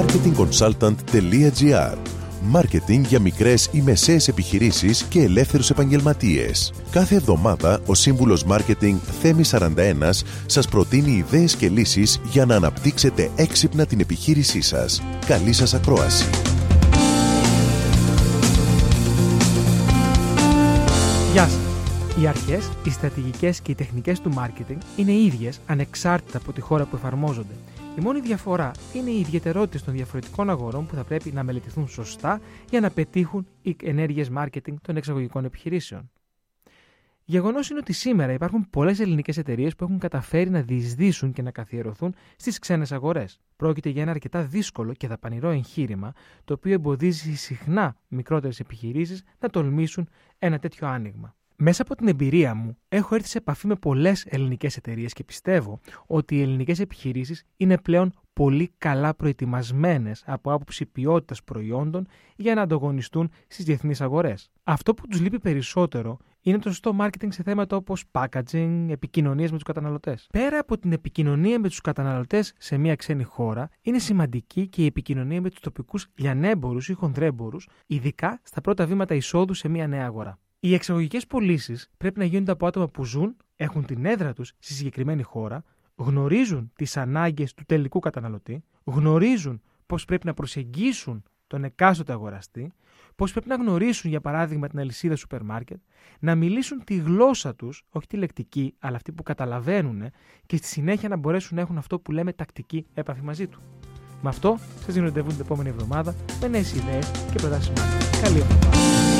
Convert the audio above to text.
marketingconsultant.gr Μάρκετινγκ για μικρές ή μεσαίες επιχειρήσεις και ελεύθερους επαγγελματίες. Κάθε εβδομάδα ο σύμβουλος Μάρκετινγκ Θέμη 41 σας προτείνει ιδέες και λύσεις για να αναπτύξετε έξυπνα την επιχείρησή σας. Καλή σας ακρόαση. Γεια σας. Οι αρχές, οι στρατηγικές και οι τεχνικές του μάρκετινγκ είναι ίδιες ανεξάρτητα από τη χώρα που εφαρμόζονται. Η μόνη διαφορά είναι οι ιδιαιτερότητε των διαφορετικών αγορών που θα πρέπει να μελετηθούν σωστά για να πετύχουν οι ενέργειες marketing των εξαγωγικών επιχειρήσεων. Γεγονός είναι ότι σήμερα υπάρχουν πολλές ελληνικές εταιρείες που έχουν καταφέρει να διεισδύσουν και να καθιερωθούν στις ξένες αγορές. Πρόκειται για ένα αρκετά δύσκολο και δαπανηρό εγχείρημα, το οποίο εμποδίζει συχνά μικρότερες επιχειρήσεις να τολμήσουν ένα τέτοιο άνοιγμα. Μέσα από την εμπειρία μου, έχω έρθει σε επαφή με πολλές ελληνικές εταιρείες και πιστεύω ότι οι ελληνικές επιχειρήσεις είναι πλέον πολύ καλά προετοιμασμένες από άποψη ποιότητας προϊόντων για να ανταγωνιστούν στις διεθνείς αγορές. Αυτό που τους λείπει περισσότερο είναι το σωστό marketing σε θέματα όπως packaging, επικοινωνίες με τους καταναλωτές. Πέρα από την επικοινωνία με τους καταναλωτές σε μια ξένη χώρα, είναι σημαντική και η επικοινωνία με τους τοπικούς λιανέμπορους ή χονδρέμπορους, ειδικά στα πρώτα βήματα εισόδου σε μια νέα αγορά. Οι εξαγωγικές πωλήσεις πρέπει να γίνονται από άτομα που ζουν, έχουν την έδρα τους στη συγκεκριμένη χώρα, γνωρίζουν τις ανάγκες του τελικού καταναλωτή, γνωρίζουν πώς πρέπει να προσεγγίσουν τον εκάστοτε αγοραστή, πώς πρέπει να γνωρίσουν, για παράδειγμα, την αλυσίδα σούπερ μάρκετ, να μιλήσουν τη γλώσσα τους, όχι τη λεκτική, αλλά αυτή που καταλαβαίνουν και στη συνέχεια να μπορέσουν να έχουν αυτό που λέμε τακτική έπαφη μαζί του. Με αυτό, σας δίνω ραντεβού την επόμενη εβδομάδα με νέες ιδέες και προτάσεις Καλή εβδομάδα.